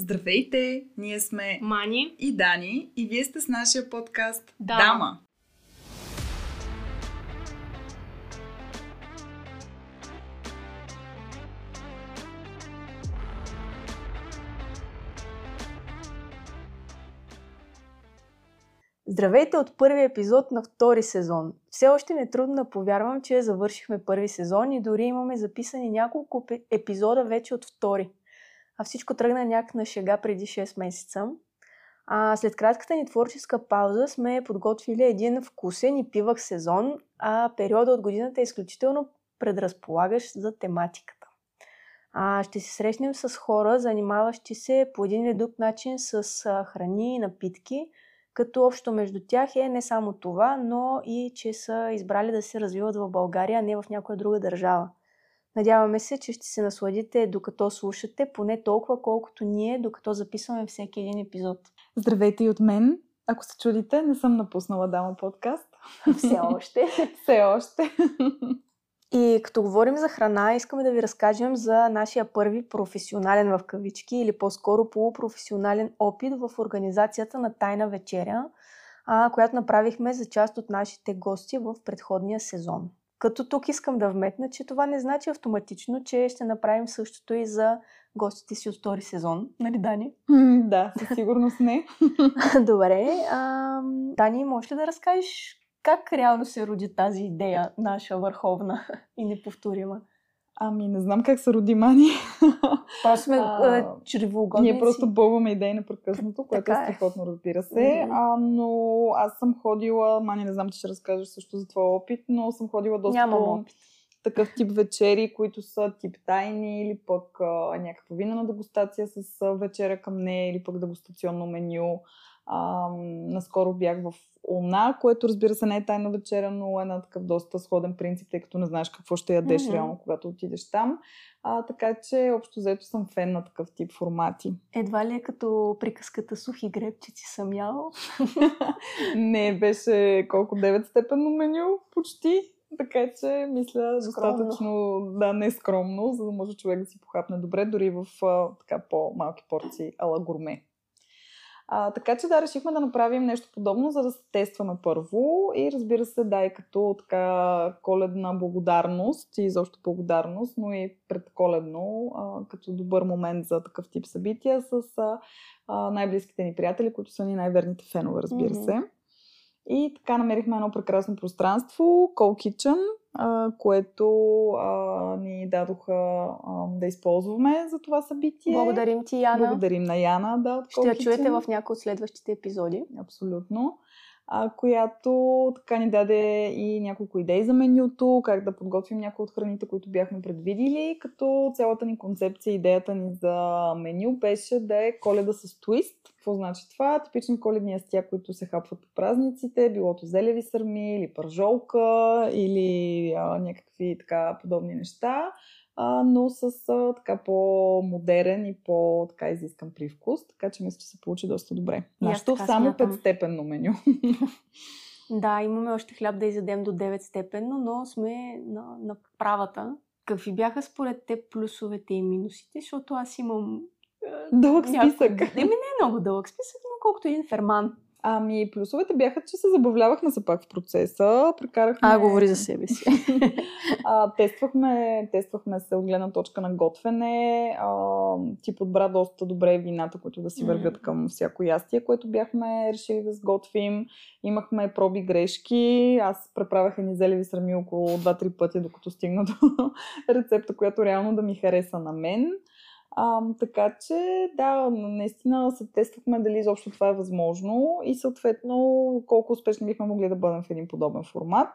Здравейте! Ние сме Мани и Дани и вие сте с нашия подкаст Дама. Дама. Здравейте от първи епизод на втори сезон. Все още ми е трудно да повярвам, че завършихме първи сезон и дори имаме записани няколко епизода вече от втори. А всичко тръгна някак на шега преди 6 месеца. А след кратката ни творческа пауза сме подготвили един вкусен и пивък сезон, а периода от годината е изключително предразполагащ за тематиката. А, ще се срещнем с хора, занимаващи се по един или друг начин с храни и напитки, като общо между тях е не само това, но и че са избрали да се развиват в България, а не в някоя друга държава. Надяваме се, че ще се насладите докато слушате, поне толкова колкото ние, докато записваме всеки един епизод. Здравейте и от мен. Ако се чудите, не съм напуснала Дама подкаст. Все още. Все още. И като говорим за храна, искаме да ви разкажем за нашия първи професионален в кавички или по-скоро полупрофесионален опит в организацията на Тайна вечеря, а, която направихме за част от нашите гости в предходния сезон. Като тук искам да вметна, че това не значи автоматично, че ще направим същото и за гостите си от втори сезон. Нали, Дани? Да, със сигурност не. Добре. А, Дани, можеш ли да разкажеш как реално се роди тази идея, наша върховна и неповторима? Ами, не знам как се роди Мани. Просто сме А, а, чревоугодници. Ние просто бълваме идеи непрекъснато, което Така е е. страхотно, разбира се. А, но аз съм ходила, Мани, не знам, че ще разкажеш също за твоя опит, но съм ходила доста Нямам по опит. такъв тип вечери, които са тип тайни или пък а, някаква винена дегустация с а, вечеря към нея или пък дегустационно меню. А, наскоро бях в Луна, което разбира се не е тайна вечеря, но е на такъв доста сходен принцип, тъй като не знаеш какво ще ядеш Мгм. реално, когато отидеш там. А, така че общо взето съм фен на такъв тип формати. Едва ли е като приказката сухи гребчици съм ял? не, беше колко 9 степенно меню, почти. Така че мисля Скромно. достатъчно, да, не скромно, за да може човек да си похапне добре, дори в а, така по-малки порции ала гурме. А, така че да, решихме да направим нещо подобно, за да се тестваме първо и разбира се, да, и като така коледна благодарност и изобщо благодарност, но и предколедно, а, като добър момент за такъв тип събития с а, най-близките ни приятели, които са ни най-верните фенове, разбира Мгм. се. И така намерихме едно прекрасно пространство, Cold Kitchen, а, което а, ни дадоха а, да използваме за това събитие. Благодарим ти, Яна. Благодарим на Яна, да, от Ще я чуете в някои от следващите епизоди. Абсолютно. Която така ни даде и няколко идеи за менюто, как да подготвим някои от храните, които бяхме предвидили, като цялата ни концепция, идеята ни за меню беше да е коледа с твист. Какво значи това? Типични коледни ястия, които се хапват по празниците, билото зелеви сърми или пържолка или а, някакви така подобни неща а, но с а, така по-модерен и по-така изискан привкус, така че мисля, че се получи доста добре. Нашето само петстепенно меню. Да, имаме още хляб да изядем до 9 степенно, но сме на, на правата. Какви бяха според теб плюсовете и минусите? Защото аз имам... е, Дълъг списък. Еми не е много дълъг списък, но колкото един ферман. Ами, плюсовете бяха, че се забавлявахме се пак в процеса. Прекарахме... себе си. А, тествахме, тествахме се от гледна точка на готвене. А, ти подбра доста добре вината, които да си вървят към всяко ястие, което бяхме решили да сготвим. Имахме проби грешки. Аз преправях ни зелеви срами около 2-3 пъти, докато стигна до рецепта, която реално да ми хареса на мен. А, така че, да, наистина се тествахме дали изобщо това е възможно и съответно колко успешни бихме могли да бъдем в един подобен формат.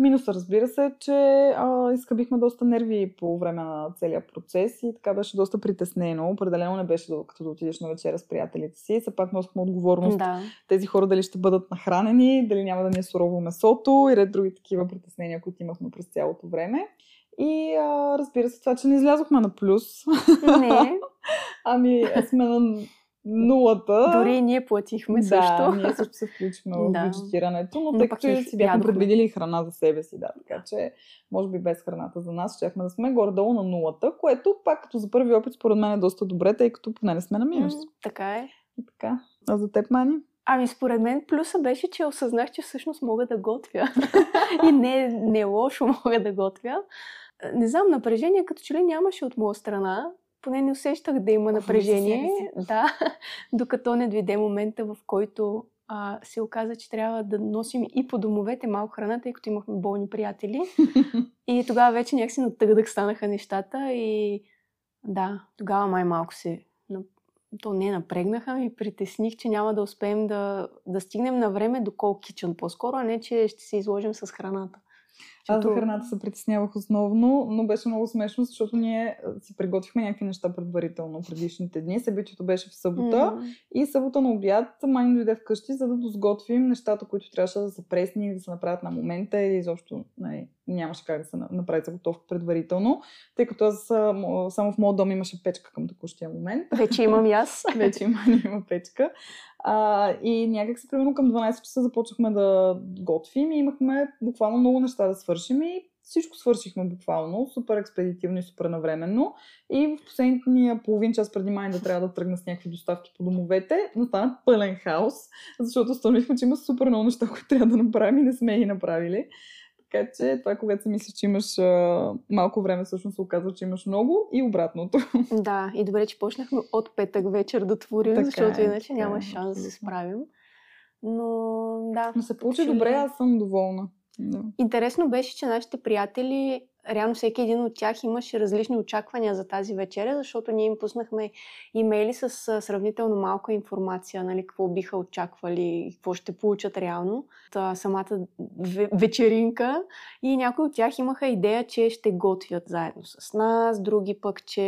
Минуса, разбира се, че а, изкъбихме доста нерви по време на целия процес и така беше доста притеснено. Определено не беше като да отидеш на вечеря с приятелите си. Все пак носихме отговорност да. тези хора дали ще бъдат нахранени, дали няма да ни е сурово месото и ред други такива притеснения, които имахме през цялото време. И а, разбира се, това, че не излязохме на плюс. Не. ами, сме на нулата. Дори и ние платихме също. Да, ние също се включихме в Да. бюджетирането, но Но тъй като си бяхме ядохме. предвидели храна за себе си, да, така че може би без храната за нас щяхме да сме горе-долу на нулата, което пак като за първи опит според мен е доста добре, тъй като поне не сме на минус. М, Така е. И така. А за теб, Мани? Ами според мен плюса беше, че осъзнах, че всъщност мога да готвя. и не, не лошо мога да готвя. Не знам, напрежение като че ли нямаше от моя страна. Поне не усещах да има напрежение. себе Да, докато не дойде момента, в който а, се оказа, че трябва да носим и по домовете малко храна, тъй като имахме болни приятели. И тогава вече някакси на тъгъдък станаха нещата и да, тогава май малко се... То не напрегнаха, ми притесних, че няма да успеем да, да стигнем на време до Call Kitchen по-скоро, а не, че ще се изложим с храната. Аз за храната се притеснявах основно, но беше много смешно, защото ние си приготвихме някакви неща предварително предишните дни. Събитието беше в събота М, и събота на обяд Мани дойде вкъщи, за да досготвим нещата, които трябваше да са пресни, да се направят на момента или изобщо нали, нямаше как да се на- направи заготовка предварително, тъй като аз само в моят дом имаше печка към текущия момент. Вече имам и аз. Вече има, има печка. А, и някак се, примерно към 12 часа започнахме да готвим и имахме буквално много неща да свършим и всичко свършихме буквално, супер експедитивно и супер навременно. И в последния половин час преди май да трябва да тръгна с някакви доставки по домовете, настана пълен хаос, защото установихме, че има супер много неща, които трябва да направим и не сме ги направили. Така че това, когато си мислиш, че имаш а, малко време, всъщност се оказва, че имаш много и обратното. Да, и добре, че почнахме от петък вечер да творим, Така защото е, иначе така няма е, шанс да се справим. Но да. Но се получи добре, аз съм доволна. Интересно беше, че нашите приятели, реално всеки един от тях имаше различни очаквания за тази вечеря, защото ние им пуснахме имейли с сравнително малка информация, нали, какво биха очаквали, какво ще получат реално. Та, самата ве- вечеринка и някои от тях имаха идея, че ще готвят заедно с нас, други пък, че...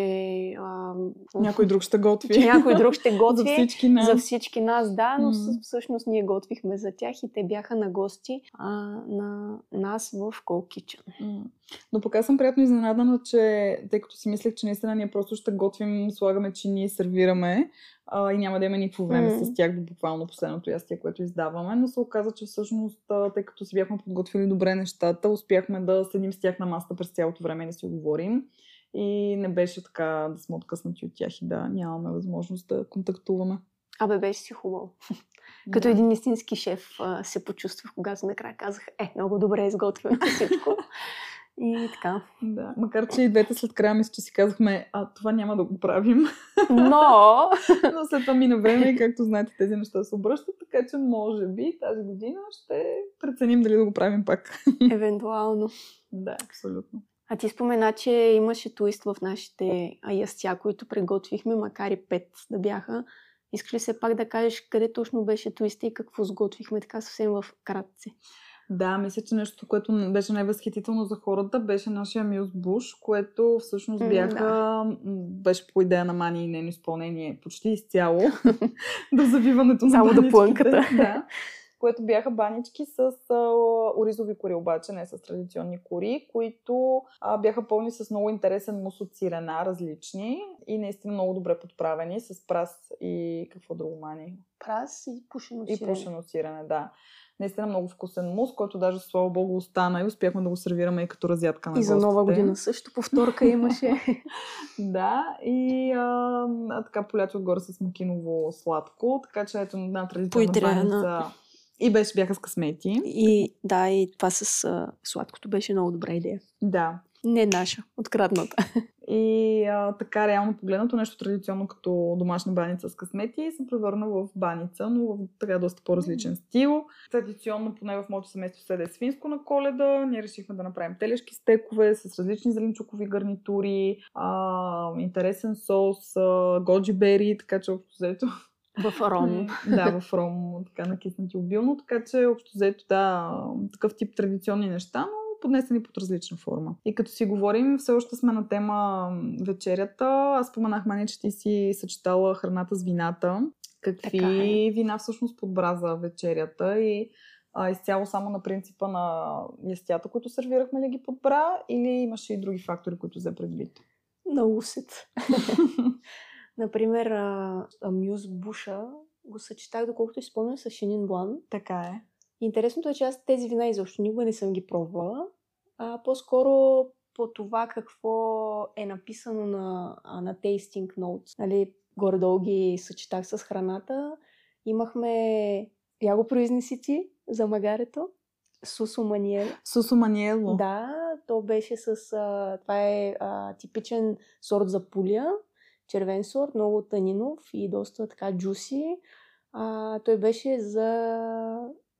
А, Някой друг ще готви. че някой друг ще За готви. всички нас. За всички нас, да, но с- всъщност ние готвихме за тях и те бяха на гости а, на нас в Call Kitchen. М. Но пък аз съм приятно изненадана, че тъй като си мислех, че наистина ние просто ще готвим, слагаме чини и сервираме а, и няма да има никакво време М. с тях до буквално последното ястие, което издаваме, но се оказа, че всъщност, тъй като си бяхме подготвили добре нещата, успяхме да седим с тях на масата през цялото време и да си говорим. И не беше така да сме откъснати от тях и да нямаме възможност да контактуваме. Абе, беше си хубаво. Като Да. един истински шеф се почувствах, когато накрая казах, е, много добре е изготвено всичко. И така. Да, макар че и двете след края мисля, че си казахме, а това няма да го правим. Но, Но след това мина време и както знаете тези неща се обръщат, така че може би тази година ще преценим дали да го правим пак. евентуално. да, абсолютно. А ти спомена, че имаше туист в нашите а, ястия, които приготвихме, макар и пет да бяха. Искаш ли се пак да кажеш къде точно беше туиста и какво сготвихме така съвсем в кратце? Да, мисля, че нещо, което беше най-възхитително за хората, беше нашия Мюс Буш, което всъщност бяха, да. беше по идея на Мани и нейно изпълнение почти изцяло до завиването на Само до плънката. Да. Което бяха банички с а, оризови кори, обаче не с традиционни кори, които а, бяха пълни с много интересен мус от сирена, различни и наистина много добре подправени с прас и какво друго мани? Прас и пушено И сирене. пушено сирене, да. Наистина много вкусен мус, който даже слава богу остана и успяхме да го сервираме и като разядка на И за нова година също повторка имаше. Да, и а, а, така поляти отгоре с макиново сладко, така че ето една традиционна баница. И беше, бяха с късмети. И да, и това с а, сладкото беше много добра идея. Да. Не наша, открадната. И а, така, реално погледнато, нещо традиционно като домашна баница с късмети се превърна в баница, но в така доста по-различен стил. Традиционно, поне в моето семейство се да е свинско на коледа. Ние решихме да направим телешки стекове с различни зеленчукови гарнитури, а, интересен сос, а, годжи бери, така че общо взето В ром. да, в ром, така накиснати обилно, така че общо взето да, такъв тип традиционни неща, но поднесени под различна форма. И като си говорим, все още сме на тема вечерята. Аз споменах, Мани, че ти си съчетала храната с вината. Какви Така е. вина всъщност подбра за вечерята и а, изцяло само на принципа на ястията, които сервирахме ли ги подбра или имаше и други фактори, които взе предвид? На усет. Например, Амюз Буша го съчетах, доколкото изпомням, с Шенин Блан. Така е. Интересното е, че аз тези вина изобщо никога не съм ги пробвала. А, по-скоро по това какво е написано на, на Tasting Notes. Нали, горе-долу ги съчетах с храната. Имахме... Я го произнеси ти за магарето? Сусо Маниело. Сусо Маниело. Да, то беше с... А, това е а, типичен сорт за пуля. Червен сорт, много танинов и доста така джуси. А, той беше за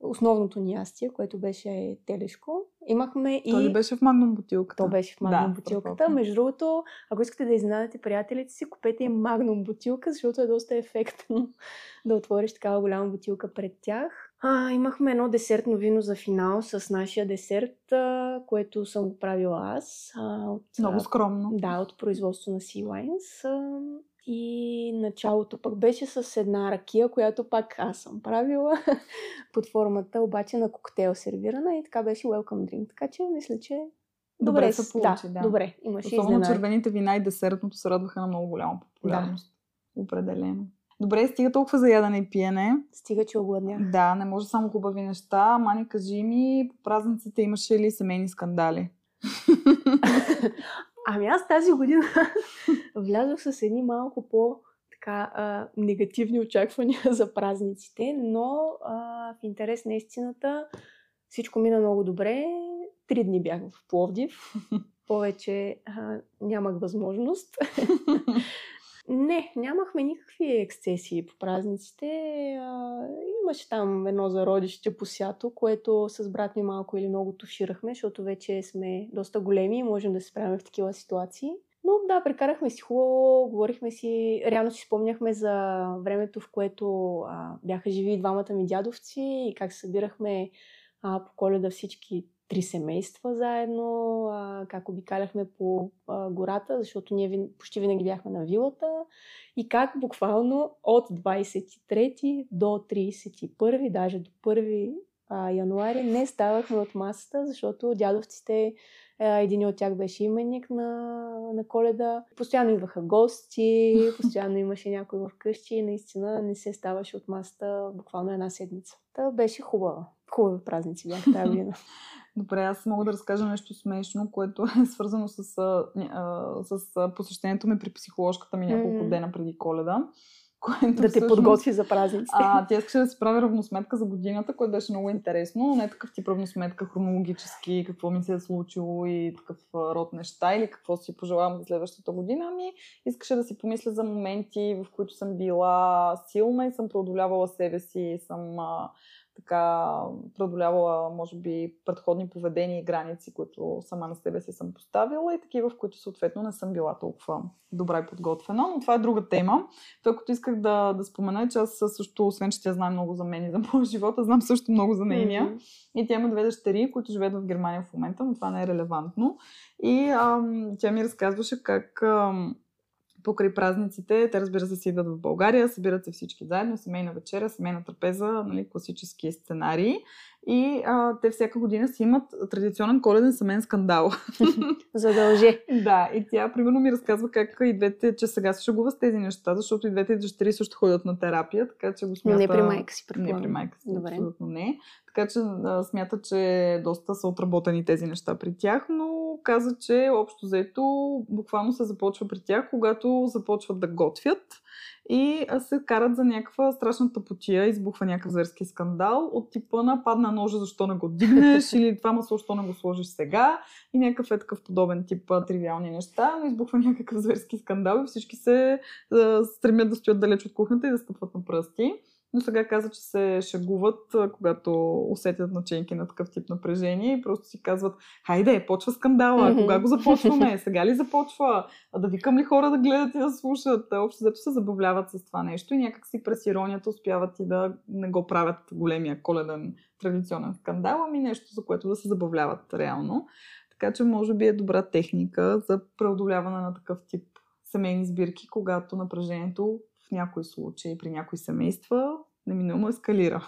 основното ни ястие, което беше телешко. Имахме и... То ли беше в магнум бутилката? То беше в магнум да, бутилката. Между другото, ако искате да изненадате приятелите си, купете им магнум бутилка, защото е доста ефектно да отвориш такава голяма бутилка пред тях. А, имахме едно десертно вино за финал с нашия десерт, а, което съм го правила аз. А, от, Много скромно. Да, от производство на Sea Wines. А, и началото пък беше с една ракия, която пак аз съм правила под формата обаче на коктейл сервирана и така беше welcome drink. Така че мисля, че добре, добре се получи. Да, да. добре. Имаше Особено изненади. червените вина и десертното се радваха на много голяма популярност. Да. Определено. Добре, стига толкова за ядене и пиене. Стига, че огладнях. Да, не може само хубави неща. Мани, кажи ми, по празниците имаше ли семейни скандали? Ами аз тази година влязох с едни малко по така а, негативни очаквания за празниците, но а, в интерес на истината всичко мина много добре. Три дни бях в Пловдив. Повече а, нямах възможност. Не, нямахме никакви ексцесии по празниците. А, имаше там едно зародище по сято, което с брат ми малко или много туширахме, защото вече сме доста големи и можем да се справим в такива ситуации. Но да, прекарахме си хубаво, говорихме си, реално си спомняхме за времето, в което а, бяха живи двамата ми дядовци и как събирахме а, по коледа всички три семейства заедно, а, как обикаляхме по а, гората, защото ние вин, почти винаги бяхме на вилата и как буквално от 23 до 31, даже до 1 а, януари не ставахме от масата, защото дядовците, един от тях беше именник на, на коледа. Постоянно идваха гости, постоянно имаше някой в къщи и наистина не се ставаше от масата буквално една седмица. Та беше хубава. Хубави празници бяха тази година. Добре, аз мога да разкажа нещо смешно, което е свързано с, а, с посещението ми при психоложката ми няколко дена преди коледа. Което да те подготви за празниците. А, тя искаше да си прави равносметка за годината, което беше много интересно, но не такъв тип равносметка хронологически, какво ми се е случило и такъв род неща или какво си пожелавам за следващата година. Ами искаше да си помисля за моменти, в които съм била силна и съм преодолявала себе си, и съм а, така преодолявала, може би, предходни поведения и граници, които сама на себе си съм поставила и такива, в които съответно не съм била толкова добра и подготвена. Но това е друга тема. Това, което исках да, да спомена е, че аз също, освен че тя знае много за мен и за моя живота, знам също много за нейния. Mm-hmm. И тя има две дъщери, които живеят в Германия в момента, но това не е релевантно. И ам, тя ми разказваше как ам, покрай празниците, те разбира се си идват в България, събират се всички заедно, семейна вечеря, семейна трапеза, нали, класически сценарии. И а, те всяка година си имат традиционен коледен семейен скандал. Задължи. да, и тя примерно ми разказва как и двете, че сега се шегува с тези неща, защото и двете дъщери също ходят на терапия, така че го смята... Не при майка си, предполагам. Не при майка си, Добре. абсолютно не. Така че а, смята, че доста са отработени тези неща при тях, но каза, че общо заето буквално се започва при тях, когато започват да готвят и се карат за някаква страшна тъпотия, избухва някакъв зверски скандал от типа на падна ножа, защо не го дигнеш или това масло, защо не го сложиш сега и някакъв е такъв подобен тип тривиални неща, но избухва някакъв зверски скандал и всички се стремят да стоят далеч от кухнята и да стъпват на пръсти. Но сега каза, че се шегуват, когато усетят начинки на такъв тип напрежение и просто си казват, хайде, почва скандала, mm-hmm. кога го започваме, сега ли започва, а да викам ли хора да гледат и да слушат. Общо зато се забавляват с това нещо и някак си през иронията успяват и да не го правят големия коледен традиционен скандал, ами нещо, за което да се забавляват реално. Така че може би е добра техника за преодоляване на такъв тип семейни сбирки, когато напрежението някои случаи, при някои семейства, на минимум эскалира.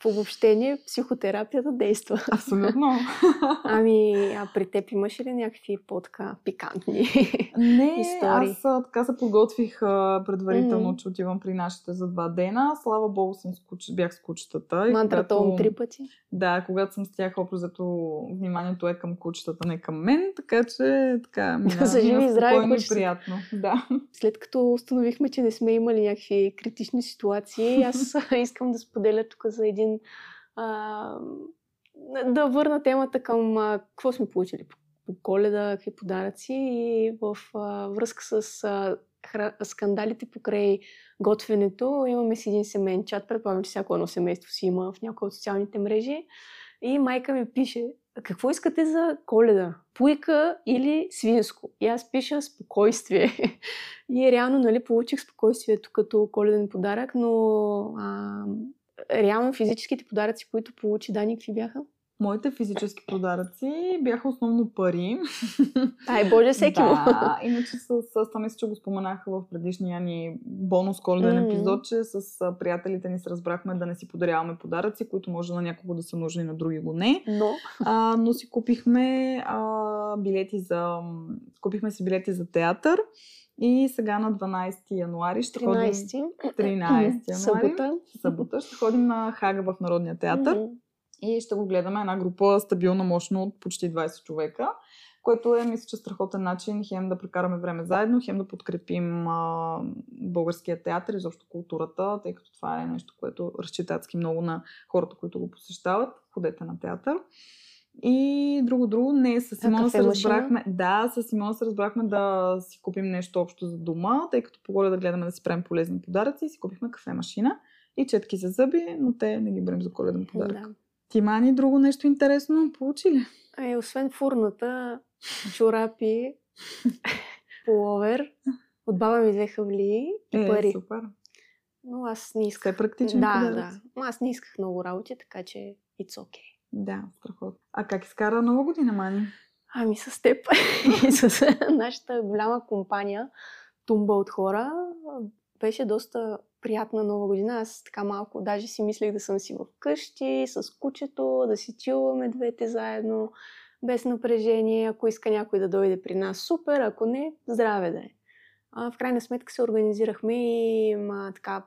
В обобщение психотерапията действа. Абсолютно. Ами, а при теб имаш ли някакви по-така пикантни Не, истории? аз така се подготвих предварително, че отивам при нашите за два дена. Слава богу, съм скуч... бях с кучетата. Мантрата когато- три пъти. Да, когато съм с тях, общо взето вниманието е към кучетата, не към мен, така че така мина, За живи и здрави кучета. приятно. Да. След като установихме, че не сме имали някакви критични ситуации, аз искам да споделя тук за един... А, да върна темата към а, какво сме получили по, по коледа, какви подаръци и в а, връзка с а, хра... скандалите покрай готвенето. Имаме си един семейен чат, предполагам, че всяко едно семейство си има в някои от социалните мрежи. И майка ми пише, какво искате за коледа? Пуйка или свинско? И аз пиша спокойствие. И реално, нали, получих спокойствието като коледен подарък, но а, реално физическите подаръци, които получи Дани, какви бяха? Моите физически подаръци бяха основно пари. Ай, Боже, всеки му. да, иначе с, с това мисля, че го споменах в предишния ни бонус коледен Мгм. епизод, че с приятелите ни се разбрахме да не си подаряваме подаръци, които може на някого да са нужни, на други го не. Но, А, но си купихме а, билети за... Купихме си билети за театър и сега на 12 януари ще ходим... 13. 13 януари. Събота. Събота ще ходим на Хага в Народния театър Мгм. и ще го гледаме една група стабилна, мощно от почти 20 човека, което е, мисля, че страхотен начин хем да прекараме време заедно, хем да подкрепим а, българския театър, изобщо културата, тъй като това е нещо, което разчита адски много на хората, които го посещават. Ходете на театър. И друго, друго, не, с Симона се разбрахме. Да, с Симона се разбрахме да си купим нещо общо за дома, тъй като по да гледаме да си правим полезни подаръци, си купихме кафе машина и четки за зъби, но те не ги берем за коледен подарък. Да. Ти мани друго нещо интересно получи ли? Ай, освен фурната, чорапи, половер, от баба ми взеха вли и Е, пари. супер. Но аз не исках. Все практичен да, подарък. да. Аз не исках много работи, така че it's okay. Да, страхотно. А как изкара нова година, Мани? Ами с теб и с нашата голяма компания, тумба от хора, беше доста приятна нова година. Аз така малко, даже си мислех да съм си в къщи, с кучето, да си чуваме двете заедно, без напрежение. Ако иска някой да дойде при нас, супер, ако не, здраве да е. А, в крайна сметка се организирахме и ма, така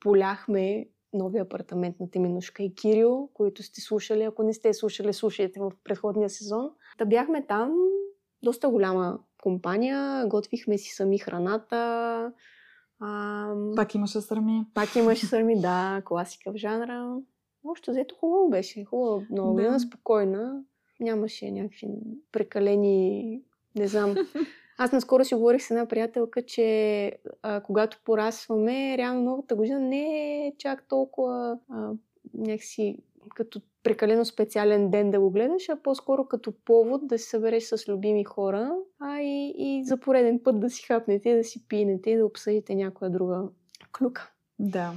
поляхме новия апартамент на Теменушка и Кирил, които сте слушали. Ако не сте слушали, слушайте в предходния сезон. Та бяхме там, доста голяма компания, готвихме си сами храната. А, Пак имаше срами. пак имаше сърми, да, класика в жанра. Общо взето хубаво беше. Хубаво, много Да. спокойна. Нямаше някакви прекалени, не знам. Аз наскоро си говорих с една приятелка, че а, когато порасваме, реално новата година не е чак толкова а, някакси като прекалено специален ден да го гледаш, а по-скоро като повод да се събереш с любими хора, а и, и за пореден път да си хапнете, да си пинете и да обсъдите някоя друга клюка. Да.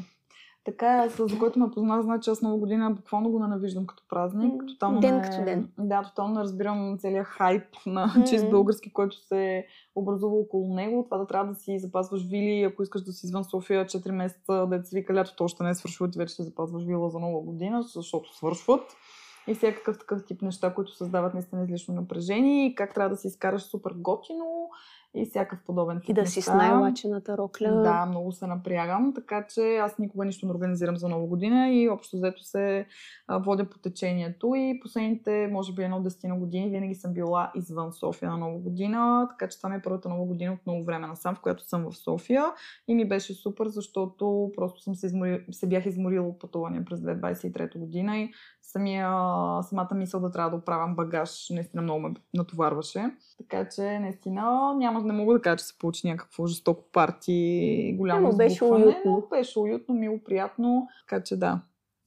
Така, с който ме позна, значи аз нова година буквално го ненавиждам като празник. Тотално ден не- като ден. Да, тотално не разбирам целият хайп на М. чист български, който се образува около него. Това да трябва да си запазваш вили, ако искаш да си извън София 4 месеца, да се вика лятото още не е свършило, ти вече ще запазваш вила за нова година, защото свършват. И всякакъв такъв тип неща, които създават наистина излишно напрежение и как трябва да си изкараш супер готино и всякакъв подобен тип И да си с най-лачената рокля. Да, много се напрягам, така че аз никога нищо не организирам за нова година и общо взето се водя по течението и последните, може би, едно десетина години винаги съм била извън София на нова година, така че това ми е първата нова година от много време насам, в която съм в София и ми беше супер, защото просто съм се, измори, се бях изморила от пътувания през 2023 година и самия, самата мисъл да трябва да оправям багаж наистина много ме натоварваше. Така че наистина няма, не мога да кажа, че се получи някакво жестоко парти, голямо Но беше уютно. но беше уютно, мило, приятно. Така че да,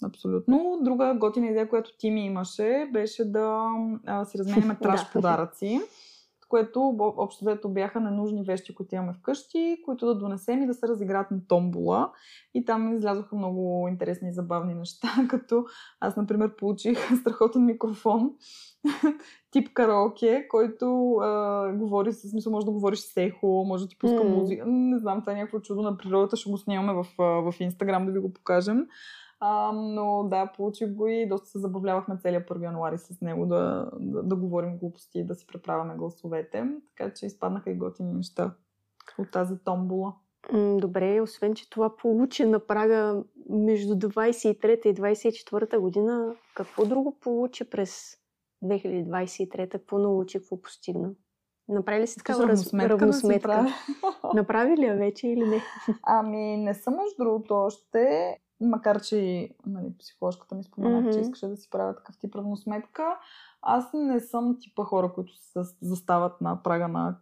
абсолютно. Друга готина идея, която ти ми имаше, беше да а, си разменяме траш Да. подаръци. Което общо взето бяха ненужни вещи, които имаме вкъщи, които да донесем и да се разиграят на томбола. И там излязоха много интересни и забавни неща, като аз, например, получих страхотен микрофон, тип караоке, който а, говори, в смисъл може да говориш с ехо, може да ти пуска М. музика. Не знам, това е някакво чудо на природата, ще го снимаме в, в Инстаграм да ви го покажем. А, но да, получих го и доста се забавлявахме целият 1 януари с него да, да, да говорим глупости и да си преправяме гласовете. Така че изпаднаха и готини неща от тази томбола. Добре, освен, че това получи на прага между 23 и 24 година, какво друго получи през 2023? Какво научи, какво постигна? Направи ли си такава равносметка? равносметка? Да Направи ли я вече или не? Ами, не съм между другото още, макар че нали, психоложката ми спомена, mm-hmm. че искаше да си правя такъв тип равносметка. Аз не съм типа хора, които се застават на прага на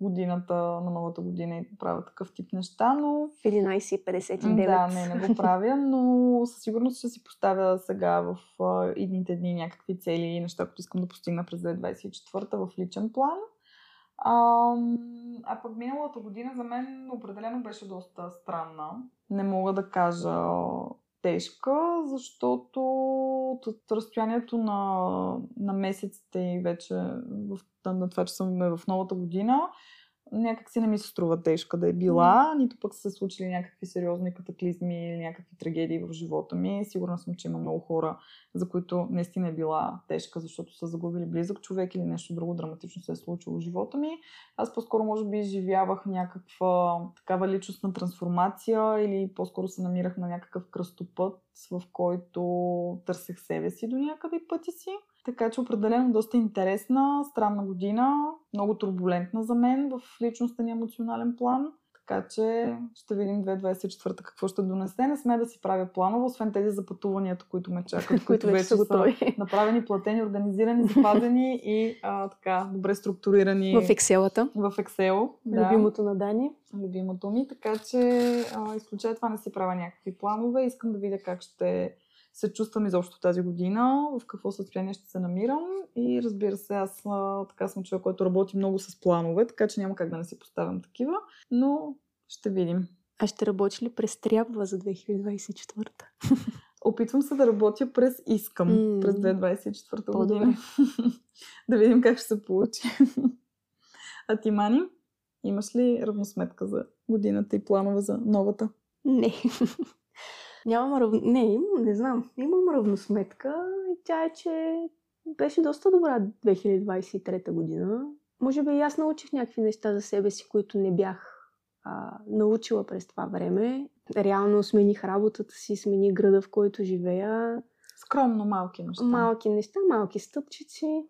годината, на новата година и правя такъв тип неща, но... 11.59. Да, не, не го правя, но със сигурност ще си поставя сега в идните дни някакви цели и неща, които искам да постигна през 2024 в личен план. А, а пък миналата година за мен определено беше доста странна. Не мога да кажа тежка, защото от разстоянието на, на месеците и вече в, на това, че съм в новата година, някак си не ми се струва тежка да е била, нито пък са се случили някакви сериозни катаклизми или някакви трагедии в живота ми. Сигурна съм, че има много хора, за които наистина е била тежка, защото са загубили близък човек или нещо друго драматично се е случило в живота ми. Аз по-скоро може би изживявах някаква такава личностна трансформация или по-скоро се намирах на някакъв кръстопът, в който търсех себе си до някъде пъти си. Така че определено доста интересна, странна година, много турбулентна за мен в личностен и емоционален план. Така че ще видим 2024 какво ще донесе. Не сме да си правя планове, освен тези за пътуванията, които ме чакат, които вече са готови. направени, платени, организирани, запазени и а, така добре структурирани. В Excel-ата. В Excel. Да. Любимото на Дани. Любимото ми. Така че а, изключая това не си правя някакви планове. Искам да видя как ще се чувствам изобщо тази година, в какво състояние ще се намирам. И разбира се, аз така съм човек, който работи много с планове, така че няма как да не си поставям такива, но ще видим. А ще работиш ли през трябва за 2024? Опитвам се да работя през искам mm. през 2024 година. да видим как ще се получи. а ти, Мани, имаш ли равносметка за годината и планове за новата? Не. Нямам рав... Не, имам, не знам. Имам равносметка и тя е, че беше доста добра 2023 година. Може би и аз научих някакви неща за себе си, които не бях а, научила през това време. Реално смених работата си, смених града, в който живея. Скромно малки неща. Малки неща, малки стъпчици.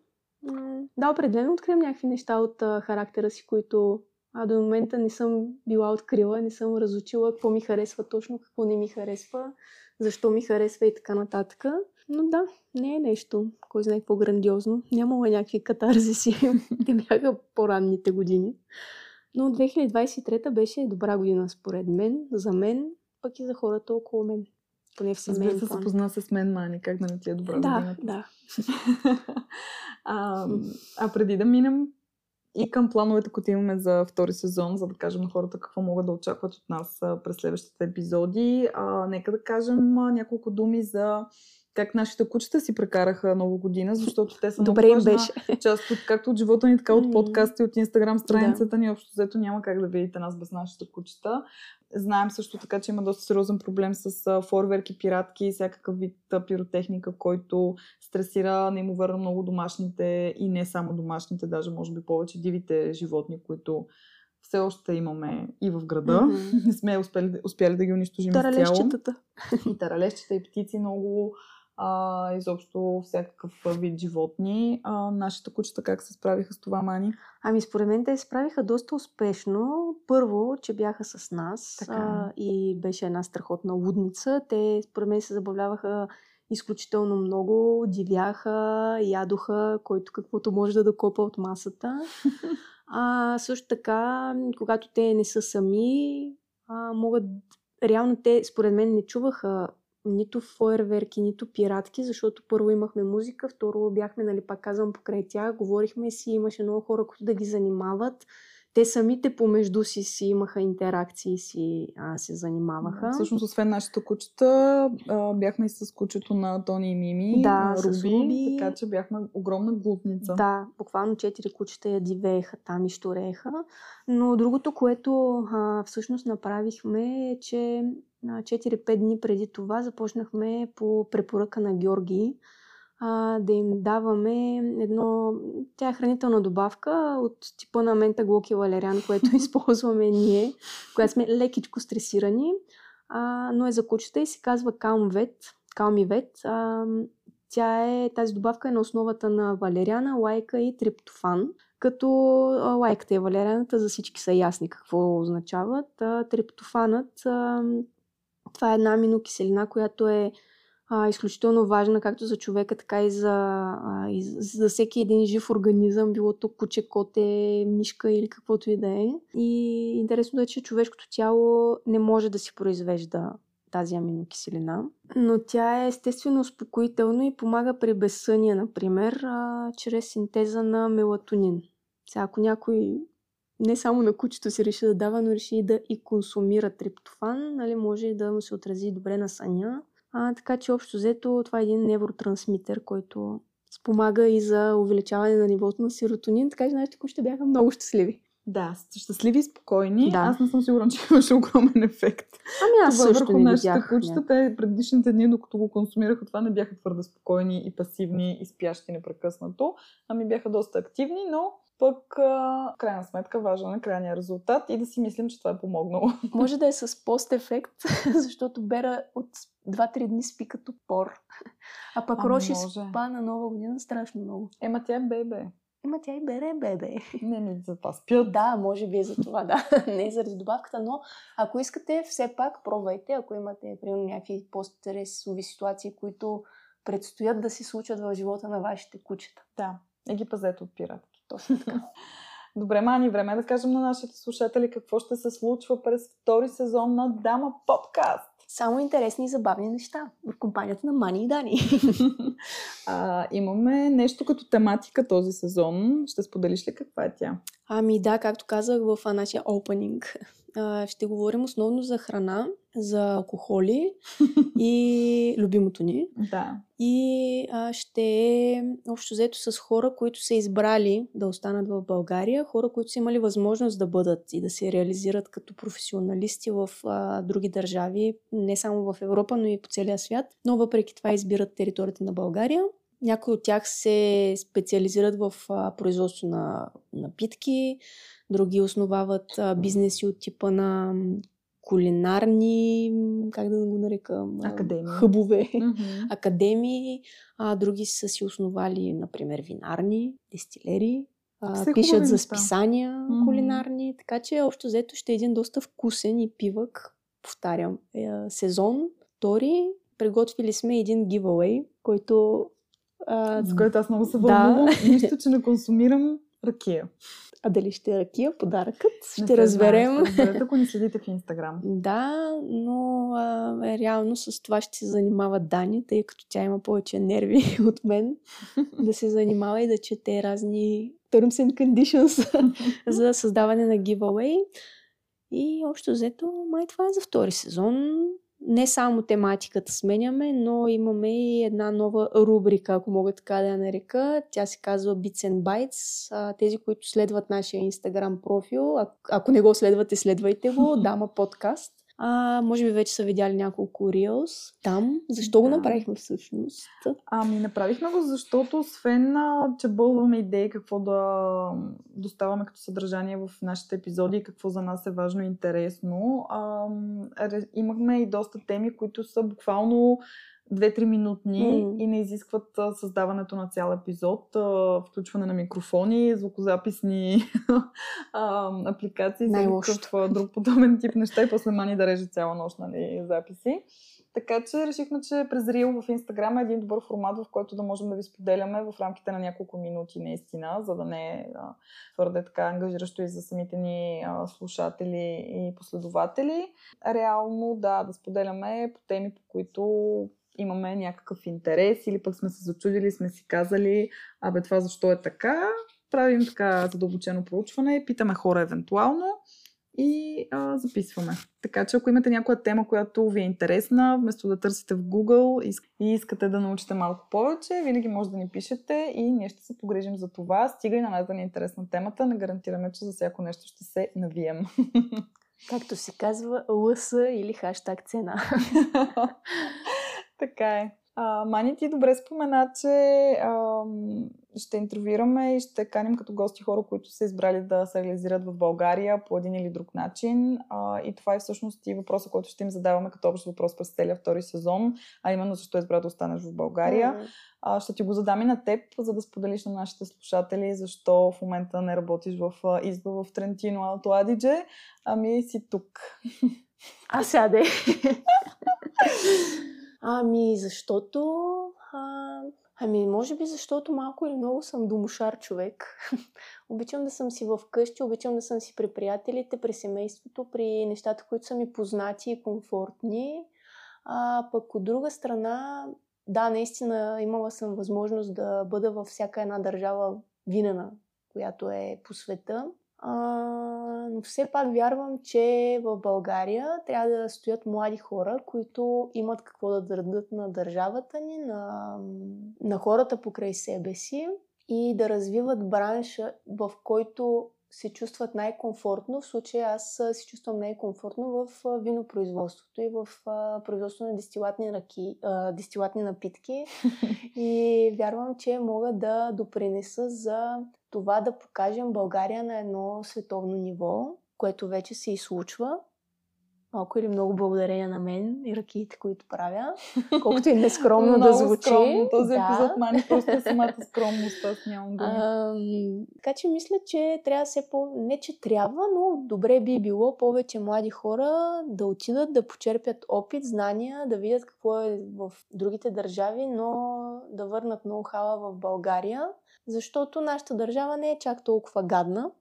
Да, определено открием някакви неща от а, характера си, които а до момента не съм била открила, не съм разучила какво ми харесва точно, какво не ми харесва, защо ми харесва и така нататък. Но да, не е нещо, кой знае какво грандиозно. Нямала някакви катарзиси. Те бяха по-ранните години. Но 2023 беше добра година според мен, за мен, пък и за хората около мен. Поне в семейен план. се позна с мен, Мани, как да не ти е добра да, година. Да, а, а преди да минем и към плановете, които имаме за втори сезон, за да кажем на хората какво могат да очакват от нас през следващите епизоди. А, нека да кажем няколко думи за как нашите кучета си прекараха нова година, защото те са Добре много важна беше. част от както от живота ни, така от подкаста и от инстаграм страницата да. ни. Общо взето няма как да видите нас без нашите кучета. Знаем също така, че има доста сериозен проблем с форверки, пиратки и всякакъв вид пиротехника, който стресира неимоверно много домашните и не само домашните, даже може би повече дивите животни, които все още имаме и в града. Mm-hmm. Не сме успели, успяли да ги унищожим изцяло. И таралещата и птици много а, изобщо всякакъв вид животни. А, нашите кучета как се справиха с това, Мани? Ами, според мен те се справиха доста успешно. Първо, че бяха с нас така. а, и беше една страхотна лудница. Те, според мен, се забавляваха изключително много, дивяха, ядоха, който каквото може да докопа от масата. А, също така, когато те не са сами, а, могат реално те, според мен, не чуваха нито фойерверки, нито пиратки, защото първо имахме музика, второ бяхме, нали, пак казвам, покрай тях, говорихме си, имаше много хора, които да ги занимават те самите помежду си си имаха интеракции и си а, се занимаваха. Всъщност, освен нашите кучета, а, бяхме и с кучето на Тони и Мими, да, Руби, Руби, така че бяхме огромна глутница. Да, буквално четири кучета я дивееха там и шторееха. Но другото, което а, всъщност направихме е, че на 4-5 дни преди това започнахме по препоръка на Георги а, да им даваме едно... Тя е хранителна добавка от типа на мента глоки валериан, което използваме ние, която сме лекичко стресирани, а, но е за кучета и се казва Calmvet. Calmivет. А, тя е, тази добавка е на основата на валериана, лайка и триптофан. Като лайката и валерианата за всички са ясни какво означават. А, триптофанът а, това е една аминокиселина, която е а, изключително важна както за човека, така и за, а, и за всеки един жив организъм, било то куче, коте, мишка или каквото и да е. И интересно е, че човешкото тяло не може да си произвежда тази аминокиселина. Но тя е естествено успокоително и помага при безсъние, например, а, чрез синтеза на мелатонин. Сега, ако някой не само на кучето си реши да дава, но реши да и консумира триптофан, нали, може да му се отрази добре на съня. А, така че общо взето това е един невротрансмитер, който спомага и за увеличаване на нивото на серотонин, така че нашите кучета бяха много щастливи. Да, щастливи и спокойни. Да. Аз не съм сигурна, че имаше огромен ефект. Ами аз това също върху не нашите видях. кучета, те предишните дни, докато го консумираха, това не бяха твърде спокойни и пасивни и спящи непрекъснато, ами бяха доста активни, но пък а, в крайна сметка важен е крайния резултат и да си мислим, че това е помогнало. Може да е с пост-ефект, защото Бера от 2-3 дни спи като пор. А пък Ами Роши може. спа на нова година страшно много. Ема тя е бебе. Ема тя и бере бебе. Не, не, за това спят. Да, може би е за това, да. Не е заради добавката, но ако искате, все пак пробвайте, ако имате, примерно, някакви по-стресови ситуации, които предстоят да се случат в живота на вашите кучета. Да. И ги пазете от пиратки. Точно така. Добре, Мани, време е да кажем на нашите слушатели какво ще се случва през втори сезон на Дама подкаст. Само интересни и забавни неща в компанията на Мани и Дани. А, имаме нещо като тематика този сезон. Ще споделиш ли каква е тя? Ами да, както казах в нашия опенинг, а, ще говорим основно за храна, за алкохоли и любимото ни. Да. И а, ще е общо взето с хора, които са избрали да останат в България, хора, които са имали възможност да бъдат и да се реализират като професионалисти в а, други държави, не само в Европа, но и по целия свят, но въпреки това избират територията на България. Някои от тях се специализират в а, производство на напитки, други основават а, бизнеси от типа на кулинарни, как да го нарека, м, Академии. хъбове, Мгм. академии, а други са си основали, например, винарни, дестилери, а, Все пишат за списания Мгм. кулинарни, така че общо взето ще е един доста вкусен и пивък, повтарям, е, сезон. Втори, приготвили сме един giveaway, който а, С което аз много се Да. вълнувам. Нищо, че не консумирам ракия. а дали ще е ракия, подаръкът, Не ще се разберем. ще разберете, ако ни следите в Инстаграм. Да, но а, реално с това ще се занимава Дани, тъй като тя има повече нерви от мен да се занимава и да чете разни terms and conditions за създаване на giveaway. И общо взето, май това е за втори сезон. Не само тематиката сменяме, но имаме и една нова рубрика, ако мога така да я нарека. Тя се казва Bits and Bytes. А, Тези, които следват нашия инстаграм профил, а- ако не го следвате, следвайте го. Дама подкаст. А, може би вече са видяли няколко Reels там. Защо го Да. направихме всъщност? Ами, направихме го, защото освен, че бълваме идеи какво да доставаме като съдържание в нашите епизоди и какво за нас е важно и интересно, ам, имахме и доста теми, които са буквално 2-3 минутни М. и не изискват създаването на цял епизод, включване на микрофони, звукозаписни апликации, и Най-лошото. всякакъв, а, друг подобен тип неща и после мани да реже цяла нощ нали, записи. Така че решихме, че през Reel в Инстаграм е един добър формат, в който да можем да ви споделяме в рамките на няколко минути наистина, за да не е твърде така ангажиращо и за самите ни а, слушатели и последователи. Реално, да, да споделяме по теми, по които имаме някакъв интерес или пък сме се зачудили, сме си казали, абе това защо е така. Правим така задълбочено проучване, питаме хора евентуално и а, записваме. Така че ако имате някоя тема, която ви е интересна, вместо да търсите в Google и иск- и искате да научите малко повече, винаги може да ни пишете и ние ще се погрежим за това. Стига и на нас да ни е интересна темата, не гарантираме, че за всяко нещо ще се навием. Както се казва, ЛС или хаштаг цена. така е. А, Мани, ти добре спомена, че а, ще интервюираме и ще каним като гости хора, които са избрали да се реализират в България по един или друг начин. А, и това е всъщност и въпроса, който ще им задаваме като общ въпрос през целия втори сезон, а именно защо е избра да останеш в България. Mm-hmm. А, ще ти го задам и на теб, за да споделиш на нашите слушатели защо в момента не работиш в изба в Трентино Алто Адидже, ами си тук. А сяде. Ами, защото... А, ами, може би защото малко или много съм домошар човек. обичам да съм си в къщи, обичам да съм си при приятелите, при семейството, при нещата, които са ми познати и комфортни. А пък от друга страна, да, наистина имала съм възможност да бъда във всяка една държава винена, която е по света. А, но все пак вярвам, че в България трябва да стоят млади хора, които имат какво да дадат на държавата ни, на, на хората покрай себе си и да развиват бранша, в който се чувстват най-комфортно. В случая аз се чувствам най-комфортно в винопроизводството и в производство на дистилатни, ръки, дистилатни напитки. и вярвам, че мога да допринеса за това да покажем България на едно световно ниво, което вече се изслучва малко или много благодарение на мен и ръките, които правя. Колкото и нескромно да звучи. Скромно. Този да. епизод мани просто е самата скромност. Аз нямам думи. А, така че мисля, че трябва все по... Не, че трябва, но добре би било повече млади хора да отидат, да почерпят опит, знания, да видят какво е в другите държави, но да върнат ноу-хава в България. Защото нашата държава не е чак толкова гадна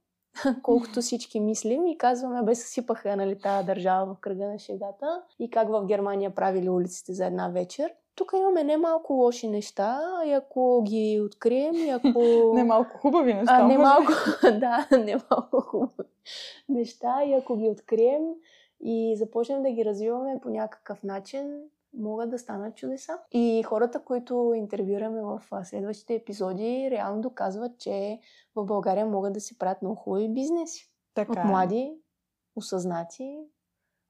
колкото всички мислим и казваме, бе съсипаха нали, тази държава в кръга на шегата и как в Германия правили улиците за една вечер. Тук имаме не малко лоши неща и ако ги открием и ако... не малко хубави неща. А, не малко, да, не малко хубави неща и ако ги открием и започнем да ги развиваме по някакъв начин, могат да станат чудеса. И хората, които интервюраме в следващите епизоди, реално доказват, че в България могат да се правят много хубави бизнеси. Така От е. млади, осъзнати,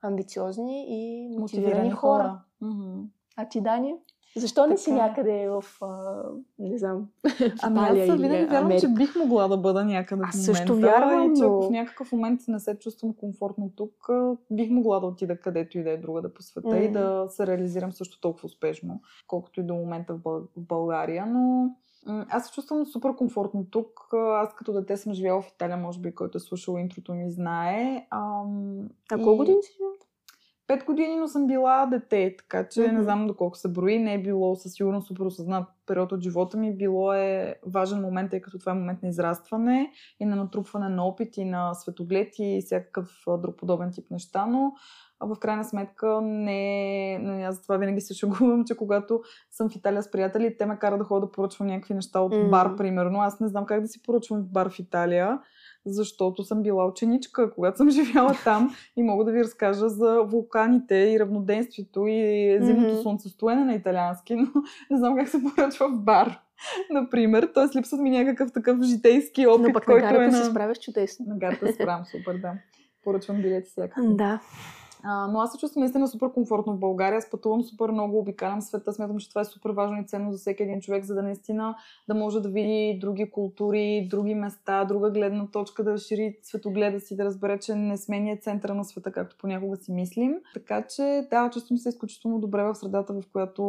амбициозни и мотивирани, мотивирани хора. хора. Mm-hmm. А ти, Дани? Защо не така... си е. някъде в, а, не знам, ами аз винаги вярвам, че бих могла да бъда някъде аз в момента. също вярвам, и че ако в някакъв момент не се чувствам комфортно тук, бих могла да отида където и да е друга да по света mm-hmm. и да се реализирам също толкова успешно, колкото и до момента в, Бъл... в България, но аз се чувствам супер комфортно тук. Аз като дете съм живяла в Италия, може би, който е слушал интрото ми знае. Ам, а колко години си живяла? Пет години, но съм била дете, така че mm-hmm. не знам доколко се брои. Не е било със сигурност супер осъзнат период от живота ми. Било е важен момент, тъй като това е момент на израстване и на натрупване на опит и на светоглед и всякакъв друг подобен тип неща, но в крайна сметка не, не аз това винаги се шегувам, че когато съм в Италия с приятели, те ме карат да ходя да поръчвам някакви неща от mm. бар, примерно. Аз не знам как да си поръчвам в бар в Италия защото съм била ученичка, когато съм живяла там и мога да ви разкажа за вулканите и равноденствието и зимното mm-hmm. слънцестоене на италиански, но не знам как се поръчва в бар. Например, т.е. липсват ми някакъв такъв житейски опит, Но пък който на гарата е на... се справяш чудесно. На гарата се справям супер, да. Поръчвам билети всяка. Да. А, но аз се чувствам наистина супер комфортно в България. Аз пътувам супер много, обикалям света. Смятам, че това е супер важно и ценно за всеки един човек, за да наистина да може да види други култури, други места, друга гледна точка, да разшири светогледа си, да разбере, че не сме ние центъра на света, както понякога си мислим. Така че, да, чувствам се изключително добре в средата, в която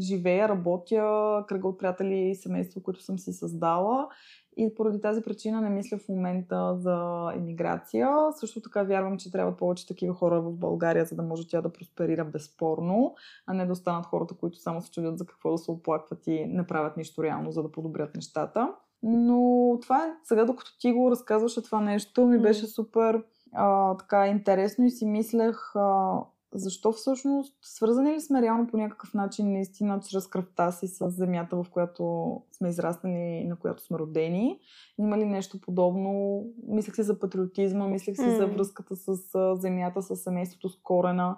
живея, работя, кръга от приятели и семейство, които съм си създала и поради тази причина не мисля в момента за емиграция. Също така вярвам, че трябва повече такива хора в България, за да може тя да просперира безспорно, а не да останат хората, които само се чудят за какво да се оплакват и не правят нищо реално, за да подобрят нещата. Но това е, сега докато ти го разказваше това нещо, ми беше супер а, така интересно и си мислех а, защо всъщност свързани ли сме реално по някакъв начин наистина чрез кръвта си с земята, в която сме израснали и на която сме родени? Има ли нещо подобно? Мислех си за патриотизма, мислех си mm. за връзката с земята, с семейството, с корена.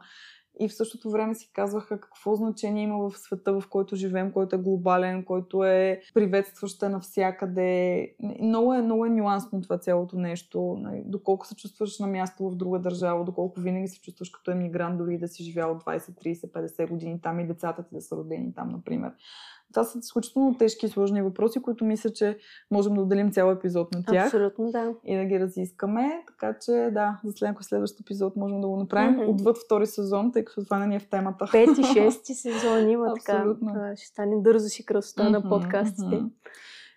И в същото време си казваха какво значение има в света, в който живеем, който е глобален, който е приветстваща навсякъде. Много е, много е нюансно това цялото нещо. Нали, доколко се чувстваш на място в друга държава, доколко винаги се чувстваш като емигрант, дори да си живял 20, 30, 50 години там и децата ти да са родени там, например. Това са изключително тежки и сложни въпроси, които мисля, че можем да отделим цял епизод на тях. Абсолютно, да. И да ги разискаме. Така че, да, за след следващ епизод можем да го направим Мгм. отвъд втори сезон, тъй като това не ни е в темата. Пети, шести сезон има така. Абсолютно. Ще стане дързост и красота на Мгм, подкастите. мгм.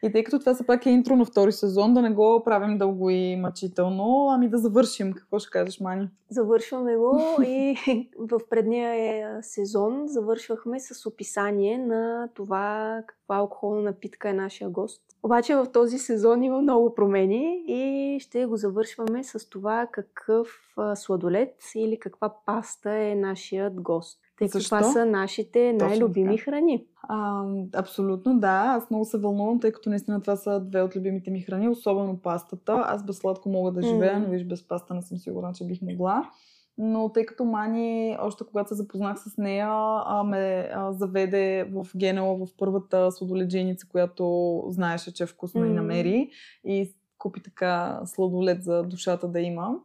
И тъй като това все пак е интро на втори сезон, да не го правим дълго и мъчително, ами да завършим. Какво ще кажеш, Мани? Завършваме го и в предния е, сезон завършвахме с описание на това каква алкохолна напитка е нашия гост. Обаче в този сезон има много промени и ще го завършваме с това какъв сладолет или каква паста е нашият гост. Тъй като това са нашите най-любими храни. А, абсолютно да. Аз много се вълнувам, тъй като наистина това са две от любимите ми храни, особено пастата. Аз без сладко мога да живея, но виж без паста не съм сигурна, че бих могла. Но тъй като Мани, още когато се запознах с нея, а, ме а, заведе в Генела в първата сладоледженица, която знаеше, че е вкусно и М. намери. И купи така сладолед за душата да има.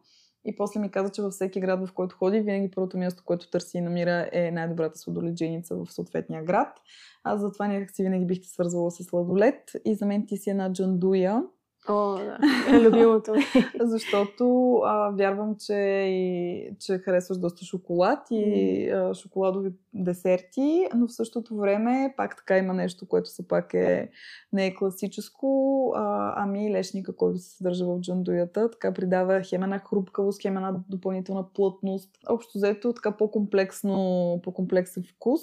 И после ми каза, че във всеки град, в който ходи, винаги първото място, което търси и намира е най-добрата сладоледженица в съответния град. Аз затова някак си винаги бих те свързвала с сладолед. И за мен ти си една джандуя, О, да. Любимото ми. защото а, вярвам, че, и, че харесваш доста шоколад и а, шоколадови десерти, но в същото време пак така има нещо, което все пак е, не е класическо, а, ами лешника, който се съдържа в джандуята, така придава хем една хрупкавост, хем една допълнителна плътност. Общо взето така по-комплексно, по-комплексен вкус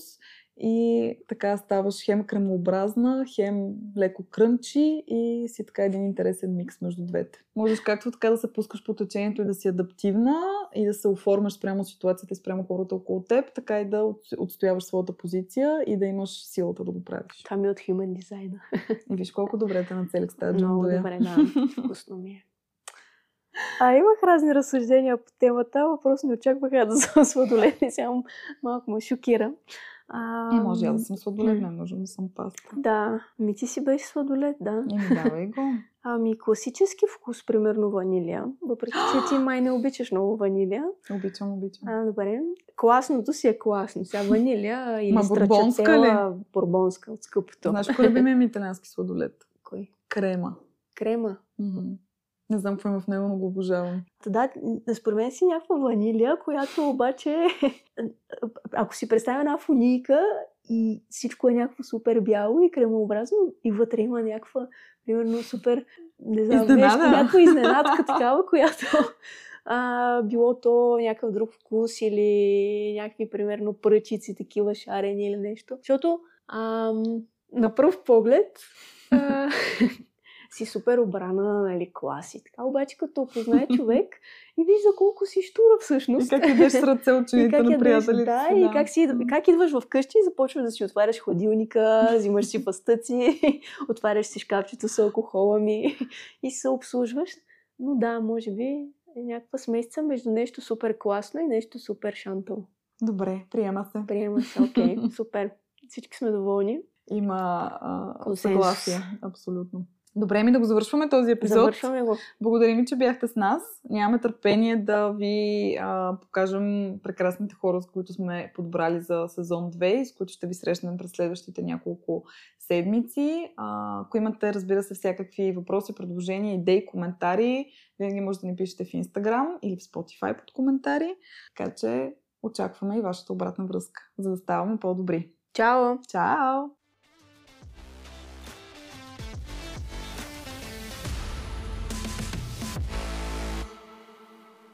и така ставаш хем кремообразна, хем леко крънчи и си така един интересен микс между двете. Можеш както така да се пускаш по течението и да си адаптивна и да се оформяш спрямо ситуацията и спрямо хората около теб, така и да от- отстояваш своята позиция и да имаш силата да го правиш. Това ми е от Human Design. И виж колко добре те нацелих с тази Много добре, да. Вкусно ми е. А имах разни разсъждения по темата. Въпрос не очаквах да съм сладоледна и сега малко ме шокира. А, И може я да съм сладоледна, не нужно да съм паста. Да, ми ти си беше сладолед, да. Еми, давай го. Ами класически вкус, примерно ванилия. Въпреки, че ти май не обичаш много ванилия. Обичам, обичам. А, добре. Класното си е класно. Сега ванилия или Ма бурбонска страчателя, бурбонска от скъпото. Знаеш кой е любимия ми италиански сладолед? Кой? Крема. Крема. Мгм. Не знам какво има в него, но го обожавам. Да, да според мен си някаква ванилия, която обаче, ако си представя една фунийка и всичко е някакво супер бяло и кремообразно и вътре има някаква, примерно, супер, не знам, Изненада. нещо, някаква изненадка такава, която а, било то някакъв друг вкус или някакви, примерно, пръчици, такива шарени или нещо. Защото ам, на пръв поглед а, си супер обрана, нали, класи. Така, обаче като опознае човек и вижда колко си штура И всъщност. как ядеш с ръце И учените как на приятелите да, си. и как, си, как идваш вкъщи и започваш да си отваряш хладилника, взимаш си пастъци, отваряш си шкафчето с алкохола ми и се обслужваш. Но да, може би е някаква смесица между нещо супер класно и нещо супер шантъл. Добре, приема се. Приема се, окей, супер. Всички сме доволни. Има а, съгласие. Абсолютно. Добре, ми да го завършваме този епизод. Завършваме го. Благодарим ви, че бяхте с нас. Нямаме търпение да ви а, покажем прекрасните хора, с които сме подбрали за сезон 2 и с които ще ви срещнем през следващите няколко седмици. А, ако имате, разбира се, всякакви въпроси, предложения, идеи, коментари, винаги може да ни пишете в Instagram или в Spotify под коментари. Така че очакваме и вашата обратна връзка, за да ставаме по-добри. Чао! Чао!